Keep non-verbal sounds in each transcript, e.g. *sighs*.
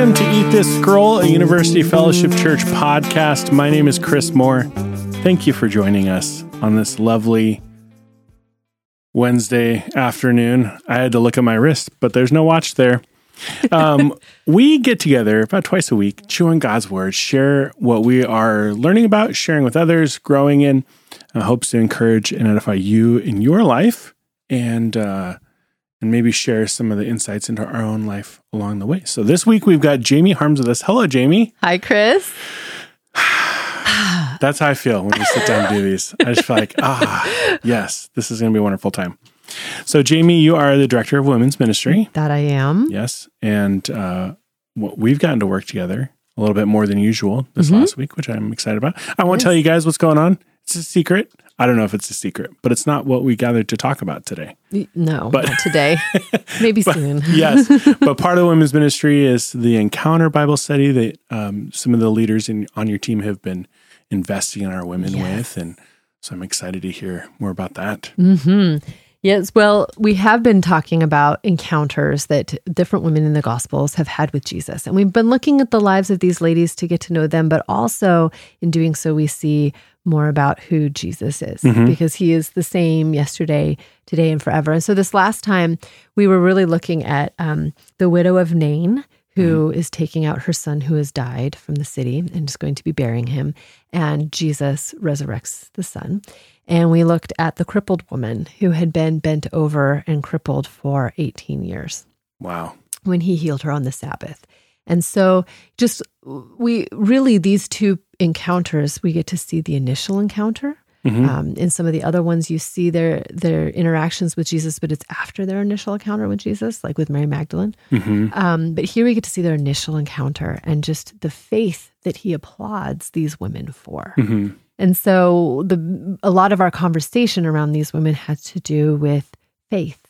Welcome to Eat This Scroll, a University Fellowship Church podcast. My name is Chris Moore. Thank you for joining us on this lovely Wednesday afternoon. I had to look at my wrist, but there's no watch there. Um, *laughs* we get together about twice a week, chew on God's word, share what we are learning about, sharing with others, growing in, uh, hopes to encourage and edify you in your life, and uh, and maybe share some of the insights into our own life along the way. So this week we've got Jamie Harms with us. Hello, Jamie. Hi, Chris. *sighs* That's how I feel when we sit down and do these. I just feel like, ah, yes, this is going to be a wonderful time. So, Jamie, you are the director of women's ministry. That I am. Yes. And uh, we've gotten to work together a little bit more than usual this mm-hmm. last week, which I'm excited about. I won't yes. tell you guys what's going on. It's a secret. I don't know if it's a secret, but it's not what we gathered to talk about today. No, but not today. *laughs* Maybe but, soon. *laughs* yes, *laughs* but part of the women's ministry is the Encounter Bible Study that um, some of the leaders in, on your team have been investing in our women yes. with, and so I'm excited to hear more about that. hmm Yes, well, we have been talking about encounters that different women in the Gospels have had with Jesus. And we've been looking at the lives of these ladies to get to know them, but also in doing so, we see more about who Jesus is mm-hmm. because he is the same yesterday, today, and forever. And so this last time, we were really looking at um, the widow of Nain. who mm-hmm. is taking out her son who has died from the city and is going to be burying him. And Jesus resurrects the son. And we looked at the crippled woman who had been bent over and crippled for 18 years. Wow. When he healed her on the Sabbath. And so, just we really, these two encounters, we get to see the initial encounter. Mm-hmm. Um, in some of the other ones, you see their their interactions with Jesus, but it's after their initial encounter with Jesus, like with Mary Magdalene. Mm-hmm. Um, but here we get to see their initial encounter and just the faith that he applauds these women for. Mm-hmm. And so the a lot of our conversation around these women has to do with faith.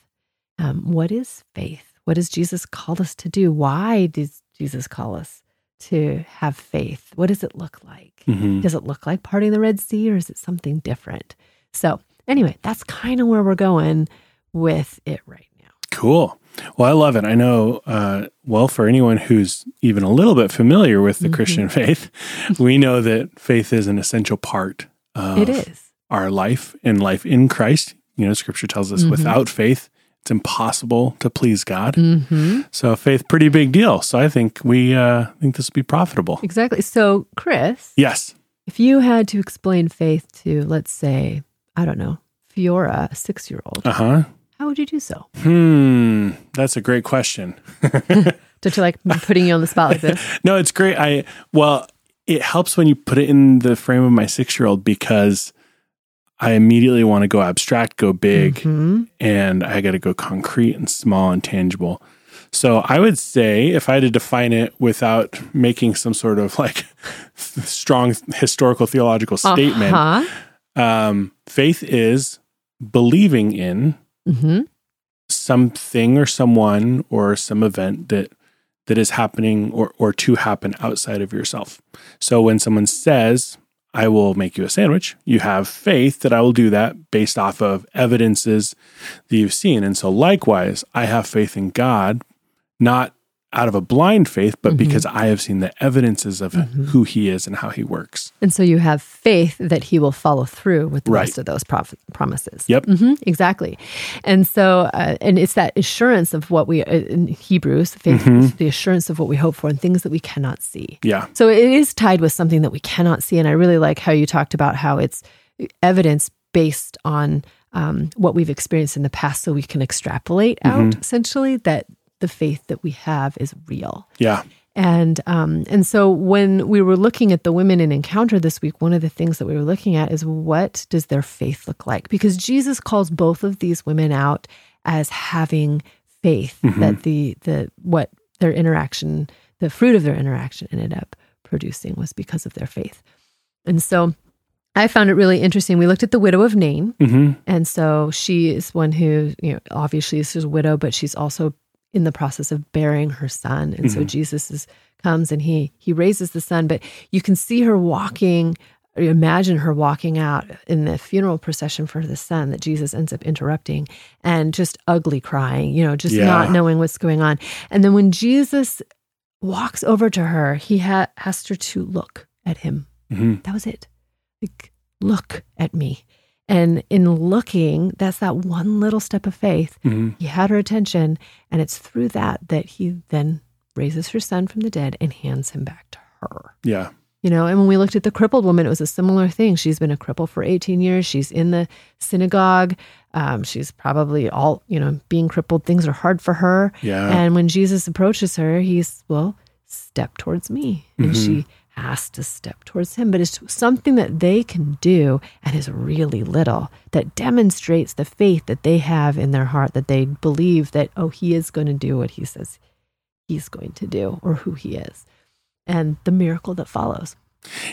Um, what is faith? What does Jesus call us to do? Why does Jesus call us to have faith? What does it look like? Mm-hmm. Does it look like parting the Red Sea or is it something different? So, anyway, that's kind of where we're going with it right now. Cool. Well, I love it. I know, uh, well, for anyone who's even a little bit familiar with the mm-hmm. Christian faith, *laughs* we know that faith is an essential part of it is. our life and life in Christ. You know, scripture tells us mm-hmm. without faith, it's impossible to please God. Mm-hmm. So faith, pretty big deal. So I think we uh, think this would be profitable. Exactly. So, Chris. Yes. If you had to explain faith to, let's say, I don't know, Fiora, a six year old. Uh huh how would you do so? Hmm, that's a great question. *laughs* Don't you like putting you on the spot like this? *laughs* no, it's great. I well, it helps when you put it in the frame of my six year old because I immediately want to go abstract, go big, mm-hmm. and I got to go concrete and small and tangible. So I would say if I had to define it without making some sort of like *laughs* strong historical theological statement, uh-huh. um, faith is believing in mm-hmm. something or someone or some event that that is happening or, or to happen outside of yourself. So when someone says, I will make you a sandwich, you have faith that I will do that based off of evidences that you've seen. And so likewise, I have faith in God, not out of a blind faith, but mm-hmm. because I have seen the evidences of mm-hmm. who he is and how he works. And so you have faith that he will follow through with the right. rest of those prof- promises. Yep. Mm-hmm, exactly. And so, uh, and it's that assurance of what we, uh, in Hebrews, faith mm-hmm. is the assurance of what we hope for and things that we cannot see. Yeah. So it is tied with something that we cannot see. And I really like how you talked about how it's evidence based on um, what we've experienced in the past so we can extrapolate out mm-hmm. essentially that the faith that we have is real. Yeah. And um, and so when we were looking at the women in encounter this week, one of the things that we were looking at is what does their faith look like? Because Jesus calls both of these women out as having faith mm-hmm. that the the what their interaction, the fruit of their interaction ended up producing was because of their faith. And so I found it really interesting. We looked at the widow of Nain, mm-hmm. and so she is one who, you know, obviously is a widow, but she's also in the process of bearing her son. And mm-hmm. so Jesus is, comes and he he raises the son, but you can see her walking imagine her walking out in the funeral procession for the son that Jesus ends up interrupting and just ugly crying, you know, just yeah. not knowing what's going on. And then when Jesus walks over to her. He ha- asked her to look at him. hmm That was it. Like, look at me. And in looking, that's that one little step of faith. hmm He had her attention, and it's through that that he then raises her son from the dead and hands him back to her. Yeah. You know, and when we looked at the crippled woman, it was a similar thing. She's been a cripple for 18 years. She's in the synagogue. Um, she's probably all, you know, being crippled. Things are hard for her. Yeah. And when Jesus approaches her, he's, well, step towards me. And she has to step towards him. But it's something that they can do and is really little that demonstrates the faith that they have in their heart, that they believe that, oh, he is going to do what he says he's going to do or who he is. And the miracle that follows.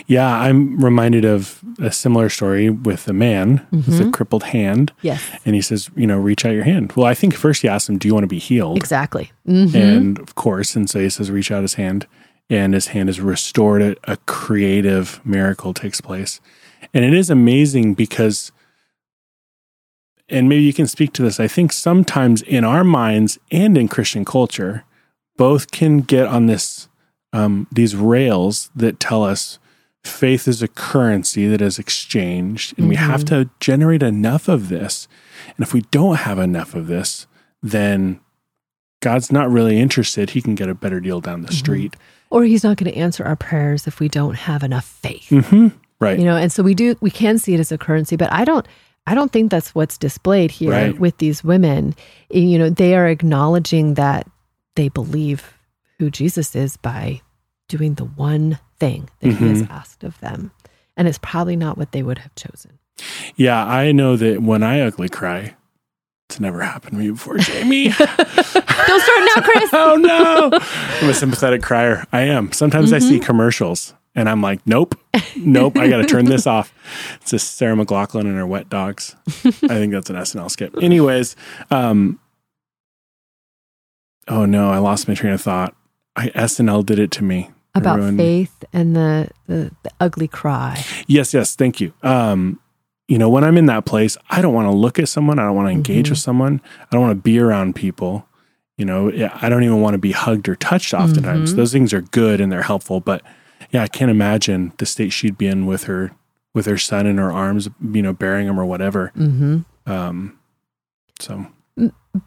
Yeah, I'm reminded of a similar story with a man with a crippled hand. Yes, And he says, you know, reach out your hand. Well, I think first he asked him, do you want to be healed? exactly. Mhm. And of course, and so he says, reach out his hand. And his hand is restored. A, a creative miracle takes place. And it is amazing because, and maybe you can speak to this, I think sometimes in our minds and in Christian culture, both can get on this um, these rails that tell us faith is a currency that is exchanged and we have to generate enough of this. And if we don't have enough of this then god's not really interested. He can get a better deal down the street Or he's not going to answer our prayers if we don't have enough faith. mm-hmm. right You know, and so we do we can see it as a currency, but I don't I don't think that's what's displayed here Right. with these women. You know, they are acknowledging that they believe who Jesus is by doing the one thing that he has asked of them. And it's probably not what they would have chosen. yeah i know that when i ugly cry it's never happened to me before jamie. *laughs* *laughs* Don't start now, Chris. oh no. I'm a sympathetic crier. I am. Sometimes i see commercials and i'm like nope. Nope. I gotta turn this off. It's just Sarah McLachlan and her wet dogs. I think that's an snl skip anyways um oh no. I lost my train of thought. I, snl did it to me. About faith and the, the the ugly cry. yes yes. Thank you. Um you know when i'm in that place i don't want to look at someone i don't want to engage Mhm. with someone i don't want to be around people you know i don't even want to be hugged or touched oftentimes Mhm. those things are good and they're helpful but yeah i can't imagine the state she'd be in with her with her son in her arms you know bearing him or whatever hmm um so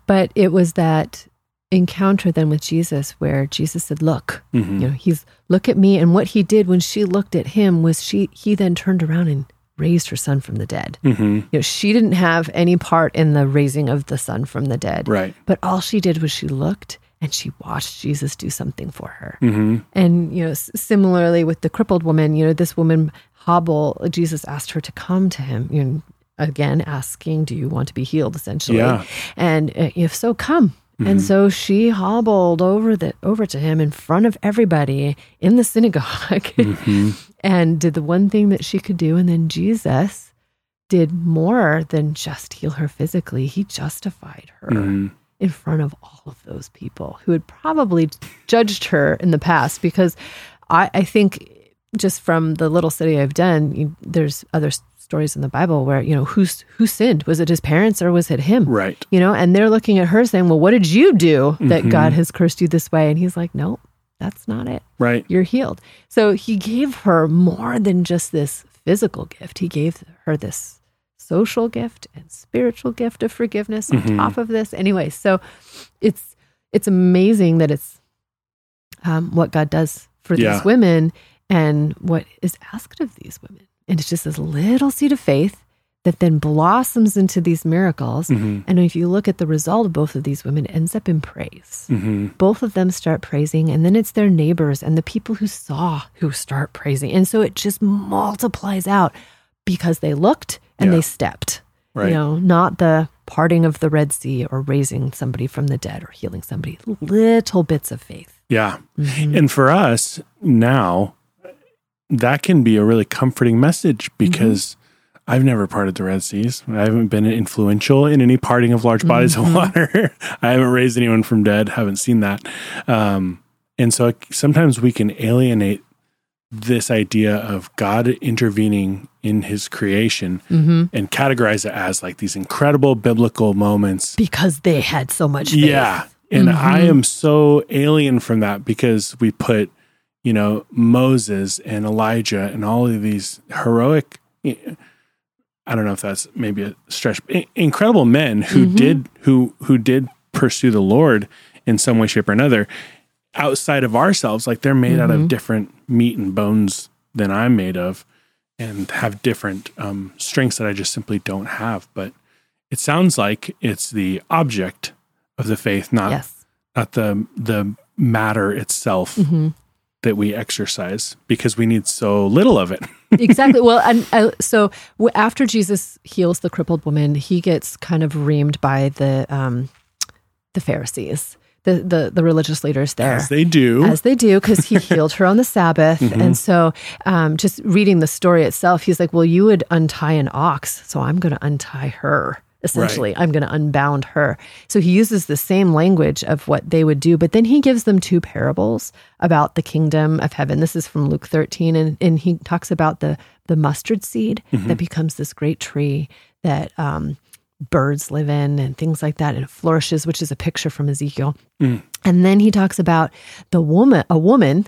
But it was that encounter then with Jesus where Jesus said, Look, mhm. you know he's look at me and what he did when she looked at him was she he then turned around and raised her son from the dead. Mhm. you know she didn't have any part in the raising of the son from the dead. Right. But all she did was she looked and she watched jesus do something for her. Hmm and you know similarly with the crippled woman you know this woman hobble jesus asked her to come to him you know again asking do you want to be healed? essentially. Yeah. and uh, if so come. And so she hobbled over the over to him in front of everybody in the synagogue *laughs* and did the one thing that she could do and then jesus did more than just heal her physically he justified her Mhm. in front of all of those people who had probably judged her in the past because I, I think just from the little study I've done, you, there's other stories in the Bible where you know who's who sinned was it his parents or was it him? right You know, and they're looking at her saying, "Well, what did you do that Mhm. God has cursed you this way?" And he's like, "No, that's not it. right You're healed." So he gave her more than just this physical gift. He gave her this social gift and spiritual gift of forgiveness on Mhm. top of this. Anyway, so it's it's amazing that it's um, what God does for Yeah. these women and what is asked of these women. And it's just this little seed of faith that then blossoms into these miracles. hmm And if you look at the result of both of these women, ends up in praise. hmm Both of them start praising, and then it's their neighbors and the people who saw who start praising. And so it just multiplies out because they looked and Yeah. they stepped. right You know, not the parting of the Red Sea or raising somebody from the dead or healing somebody. Little bits of faith. yeah Mhm. And for us now, that can be a really comforting message because I've never parted the Red Seas. I haven't been influential in any parting of large bodies of water. *laughs* I haven't raised anyone from dead, haven't seen that. Um, and so sometimes we can alienate this idea of God intervening in his creation Mhm. and categorize it as like these incredible biblical moments Because they had so much faith. yeah. And I am so alien from that because we put, you know, Moses and Elijah and all of these heroic, I don't know if that's maybe a stretch, incredible men who mm-hmm. did, who, who did pursue the Lord in some way, shape, or another outside of ourselves. Like they're made out of mm-hmm. different meat and bones than I'm made of and have different um, strengths that I just simply don't have. But it sounds like it's the object of the faith, not Yes. not the the matter itself mm-hmm. that we exercise because we need so little of it. *laughs* exactly. Well, and uh, so after Jesus heals the crippled woman, he gets kind of reamed by the um, the Pharisees, the the the religious leaders there. As they do. As they do, because he healed her on the Sabbath. *laughs* And so, um, just reading the story itself, he's like, Well, you would untie an ox, so I'm going to untie her. Essentially, I'm going to unbound her. So he uses the same language of what they would do, but then he gives them two parables about the kingdom of heaven. This is from Luke 13, and, and he talks about the the mustard seed that becomes this great tree that um, birds live in and things like that, and it flourishes, which is a picture from Ezekiel. And then he talks about the woman, a woman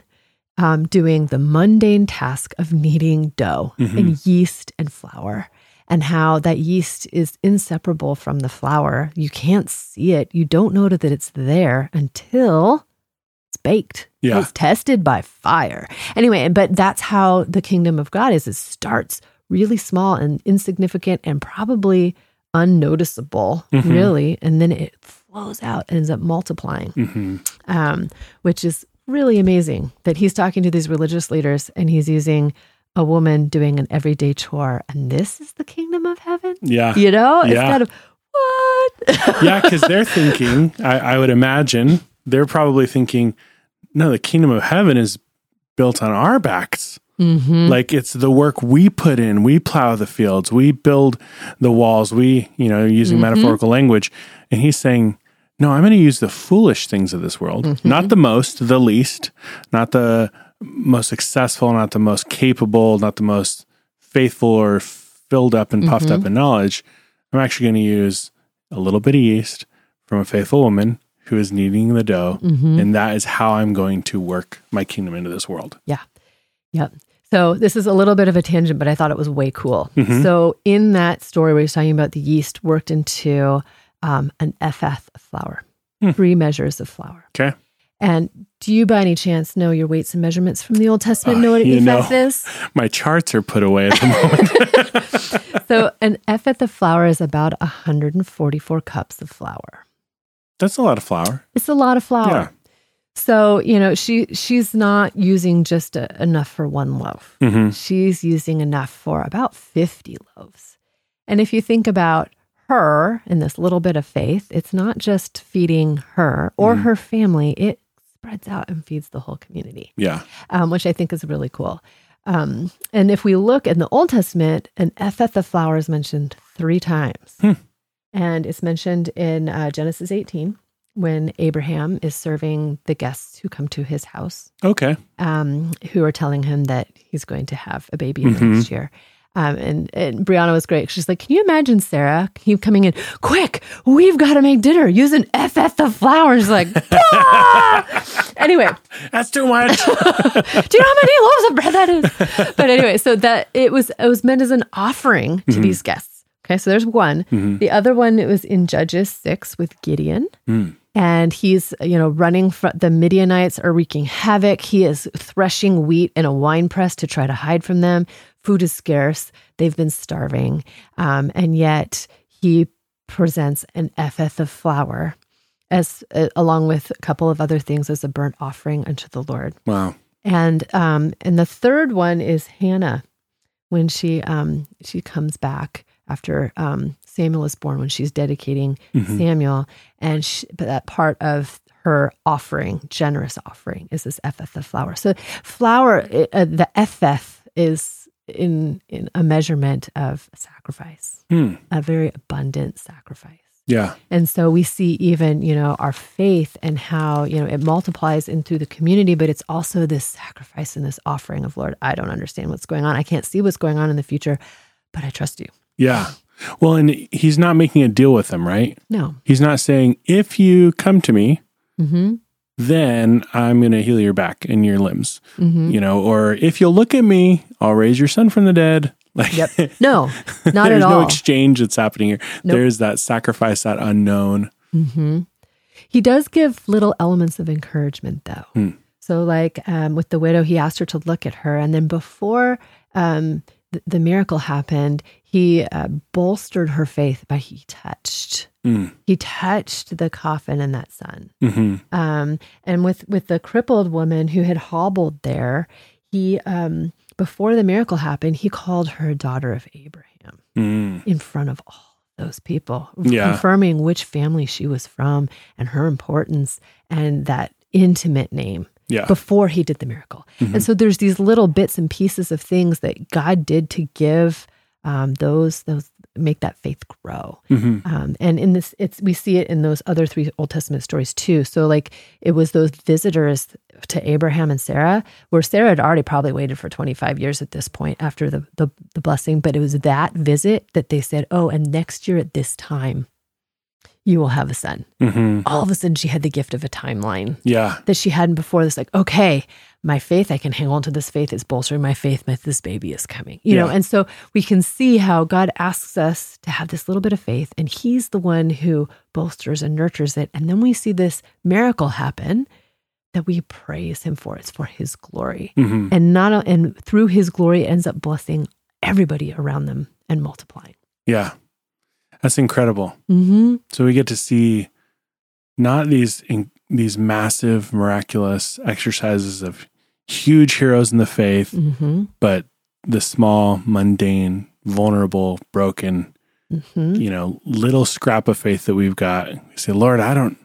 um, doing the mundane task of kneading dough and yeast and flour, and how that yeast is inseparable from the flour. You can't see it. You don't know that it's there until it's baked. Yeah. It's tested by fire. Anyway, but that's how the kingdom of God is. It starts really small and insignificant and probably unnoticeable, really. And then it flows out and ends up multiplying, um, which is really amazing that he's talking to these religious leaders and he's using a woman doing an everyday chore. And this is the kingdom of heaven? yeah. You know, Yeah. kind of what? *laughs* yeah, because they're *laughs* thinking, I, I would imagine, they're probably thinking, no, the kingdom of heaven is built on our backs. Mm-hmm. Like it's the work we put in. We plow the fields. We build the walls. We, you know, using Mm-hmm. metaphorical language. And he's saying, no, I'm going to use the foolish things of this world, Mm-hmm. not the most, the least, not the most successful, not the most capable, not the most faithful or filled up and puffed Mm-hmm. up in knowledge. I'm actually going to use a little bit of yeast from a faithful woman who is kneading the dough. Mm-hmm. And that is how I'm going to work my kingdom into this world. Yeah. Yep. So this is a little bit of a tangent, but I thought it was way cool. So in that story where he's talking about the yeast worked into um, an ephah of flour, three measures of flour. Okay. And do you by any chance know your weights and measurements from the Old Testament? know what uh, an you ephah know. is? *laughs* My charts are put away at the moment. *laughs* So an ephah of flour is about 144 cups of flour. That's a lot of flour. It's a lot of flour. Yeah. So, you know, she she's not using just a, enough for one loaf. hmm She's using enough for about 50 loaves. And if you think about her and this little bit of faith, it's not just feeding her or mm. her family, it spreads out and feeds the whole community, Yeah. um, which I think is really cool. Um, and if we look in the Old Testament, an ephah of flour is mentioned three times. And it's mentioned in uh, Genesis 18 when Abraham is serving the guests who come to his house Okay. um, who are telling him that he's going to have a baby in the next year. Um, and, and Brianna was great. She's like, Can you imagine Sarah you coming in, quick, we've got to make dinner using ephah the flowers? Like, *laughs* "Ah!" anyway, That's too much. *laughs* do you know how many loaves of bread that is? But anyway, so that it was it was meant as an offering to these guests. Okay, so there's one. The other one it was in Judges six with Gideon. And he's, you know, running from the Midianites are wreaking havoc. He is threshing wheat in a wine press to try to hide from them. Food is scarce. They've been starving. Um, and yet he presents an ephah of flour as uh, along with a couple of other things as a burnt offering unto the Lord. wow. And um, and the third one is Hannah when she um, she comes back after um, Samuel is born when she's dedicating Samuel, and she, but that part of her offering, generous offering, is this ephah of flour. So flour, uh, the ephah is in in a measurement of sacrifice, Hmm. a very abundant sacrifice. Yeah. And so we see even, you know, our faith and how, you know, it multiplies into the community, but it's also this sacrifice and this offering of Lord, I don't understand what's going on. I can't see what's going on in the future, but I trust you. Yeah. Well, and he's not making a deal with them, right? No. He's not saying, if you come to me Mm-hmm. Then I'm going to heal your back and your limbs, Mm-hmm. you know, or if you'll look at me, I'll raise your son from the dead. *laughs* Like, Yep. No, *laughs* not at all. there's no exchange that's happening here. Nope. There's that sacrifice, that unknown. hmm He does give little elements of encouragement, though. Hmm. So, like um, with the widow, he asked her to look at her, and then before um, th- the miracle happened, he uh, bolstered her faith by he touched. Mm. He touched the coffin and that son. hmm Um, and with with the crippled woman who had hobbled there, he um, before the miracle happened, he called her daughter of Abraham Mm. in front of all those people, Yeah. confirming which family she was from and her importance and that intimate name Yeah. before he did the miracle. Mhm. And so there's these little bits and pieces of things that God did to give um, those those make that faith grow. hmm Um, and in this, it's we see it in those other three Old Testament stories too. So like it was those visitors to Abraham and Sarah, where Sarah had already probably waited for 25 years at this point after the the, the blessing, but it was that visit that they said, "Oh, and next year at this time, you will have a son." hmm All of a sudden, she had the gift of a timeline Yeah. that she hadn't before. This like, okay, my faith, I can hang on to this faith. It's bolstering my faith. My, this baby is coming, you know. And so we can see how God asks us to have this little bit of faith, and He's the one who bolsters and nurtures it. And then we see this miracle happen that we praise Him for. It's for His glory, hmm and not and through His glory, it ends up blessing everybody around them and multiplying. Yeah. That's incredible. Mm-hmm. So we get to see not these in, these massive miraculous exercises of huge heroes in the faith, Mm-hmm. but the small, mundane, vulnerable, broken, Mm-hmm. you know, little scrap of faith that we've got. We say, Lord, I don't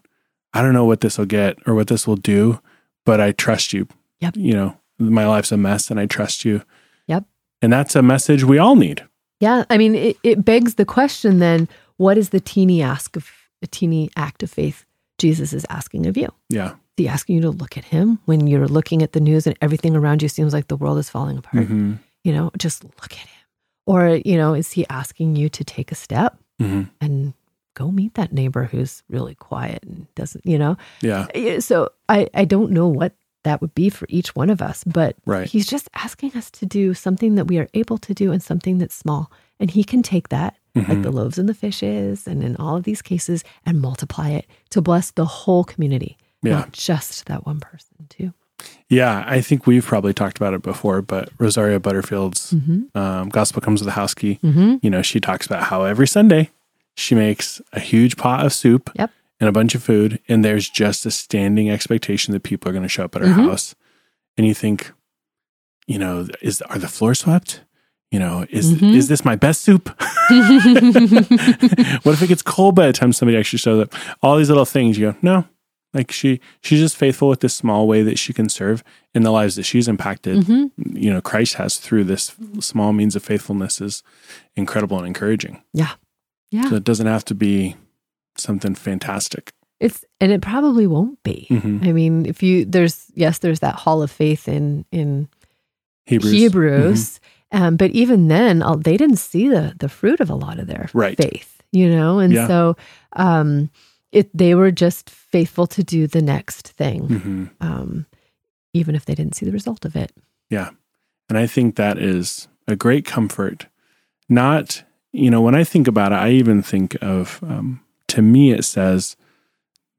I don't know what this will get or what this will do, but I trust you. Yep. You know, my life's a mess and I trust you. Yep. And that's a message we all need. Yeah, I mean, it, it begs the question then: What is the teeny ask of a teeny act of faith Jesus is asking of you? Yeah. Is he asking you to look at him when you're looking at the news and everything around you seems like the world is falling apart? hmm You know, just look at him. Or you know, is he asking you to take a step hmm and go meet that neighbor who's really quiet and doesn't, you know? Yeah. Yeah, So I I don't know what that would be for each one of us, but Right. He's just asking us to do something that we are able to do and something that's small. And he can take that, like Mhm. the loaves and the fishes, and in all of these cases, and multiply it to bless the whole community, Yeah. not just that one person, too. Yeah, I think we've probably talked about it before, but Rosaria Butterfield's Mm-hmm. um, Gospel Comes with a House Key, Mm-hmm. you know, she talks about how every Sunday she makes a huge pot of soup Yep. And a bunch of food, and there's just a standing expectation that people are going to show up at her Mhm. house. And you think, you know, is are the floors swept? You know, is Mhm. is this my best soup? *laughs* what if it gets cold by the time somebody actually shows up? All these little things, you go, no. Like she she's just faithful with this small way that she can serve in the lives that she's impacted. hmm You know, Christ has through this small means of faithfulness is incredible and encouraging. Yeah yeah. So it doesn't have to be something fantastic. It's and it probably won't be. Mhm. I mean, if you there's yes, there's that hall of faith in in Hebrews. Hebrews, um, but even then, uh, they didn't see the the fruit of a lot of their Right. faith, you know, and Yeah. so um, it they were just faithful to do the next thing, Mhm. um, even if they didn't see the result of it. Yeah, and I think that is a great comfort. Not, you know, when I think about it, I even think of, um, to me, it says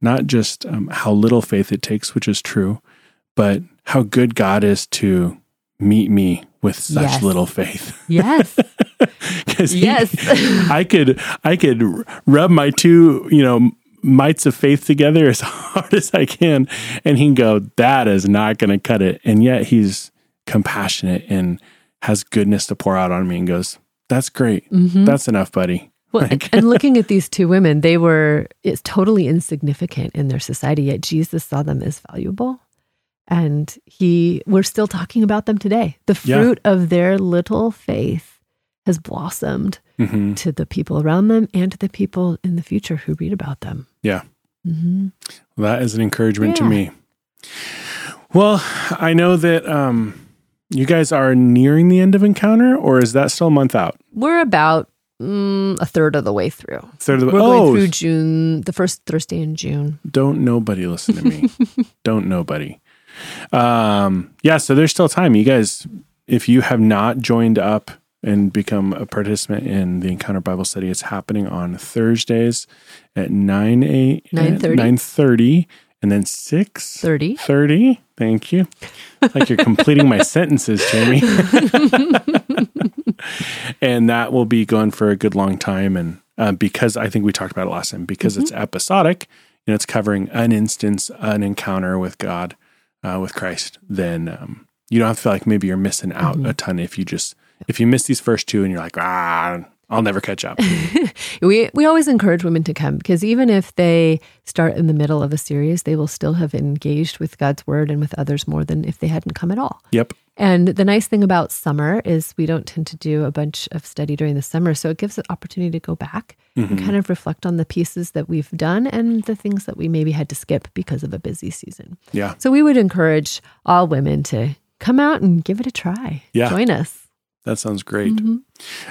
not just um, how little faith it takes, which is true, but how good God is to meet me with such Yes. little faith. *laughs* Yes, Yes. *laughs* I could, I could rub my two, you know, mites of faith together as *laughs* hard as I can, and he can go, that is not going to cut it. And yet he's compassionate and has goodness to pour out on me and goes, that's great. Mhm. That's enough, buddy. Well, Like- and *laughs* looking at these two women, they were it's totally insignificant in their society, yet Jesus saw them as valuable. And he we're still talking about them today. The Yeah. fruit of their little faith has blossomed hmm to the people around them and to the people in the future who read about them. Yeah. hmm That is an encouragement to me. Well, I know that um, you guys are nearing the end of Encounter, or is that still a month out? We're about mm, a third of the way through. Third of the We're oh, through June, the first Thursday in June. don't nobody listen to me. *laughs* don't nobody. Um, yeah, so there's still time. You guys, if you have not joined up and become a participant in the Encounter Bible Study, it's happening on Thursdays at 9 a 9:30. 9:30 and then 6 30. 30. Thank you. Like you're completing my *laughs* sentences, Jamie. *laughs* and that will be going for a good long time. And uh, because I think we talked about it last time, because it's episodic, you know, it's covering an instance, an encounter with God, uh, with Christ, then um, you don't have to feel like maybe you're missing out a ton if you just, if you miss these first two and you're like, ah, I'll never catch up. *laughs* We we always encourage women to come because even if they start in the middle of a series, they will still have engaged with God's word and with others more than if they hadn't come at all. yep. And the nice thing about summer is we don't tend to do a bunch of study during the summer, so it gives an opportunity to go back and kind of reflect on the pieces that we've done and the things that we maybe had to skip because of a busy season. Yeah. So we would encourage all women to come out and give it a try. Yeah. Join us. That sounds great. Mm-hmm.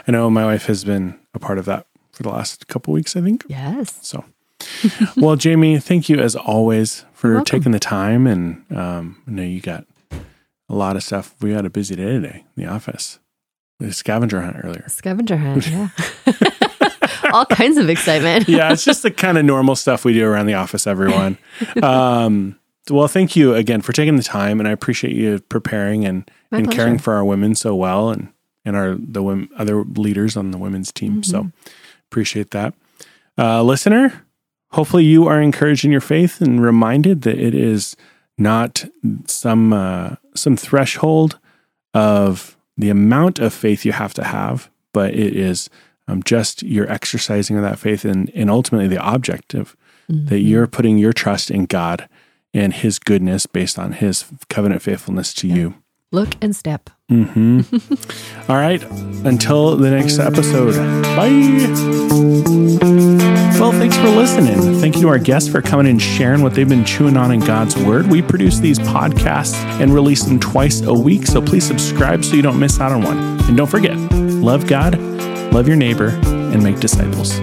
I know my wife has been a part of that for the last couple weeks, I think. Yes. So, well, Jamie, thank you as always for taking the time. And um, I know you got a lot of stuff. We had a busy day today in the office. The scavenger hunt earlier. Scavenger hunt. *laughs* Yeah. *laughs* all kinds of excitement. *laughs* Yeah, it's just the kind of normal stuff we do around the office, everyone. Um, well, thank you again for taking the time, and I appreciate you preparing and, My and caring for our women so well, and and our the women, other leaders on the women's team. So Mm-hmm. appreciate that, uh, listener. Hopefully, you are encouraged in your faith and reminded that it is not some uh, some threshold of the amount of faith you have to have, but it is um, just your exercising of that faith and, and ultimately the object of that you're putting your trust in God and His goodness based on His covenant faithfulness to you. Look and step. Mm-hmm. *laughs* All right. Until the next episode. *laughs* Bye. Well, thanks for listening. Thank you to our guests for coming and sharing what they've been chewing on in God's Word. We produce these podcasts and release them twice a week, so please subscribe so you don't miss out on one. And don't forget, love God, love your neighbor, and make disciples.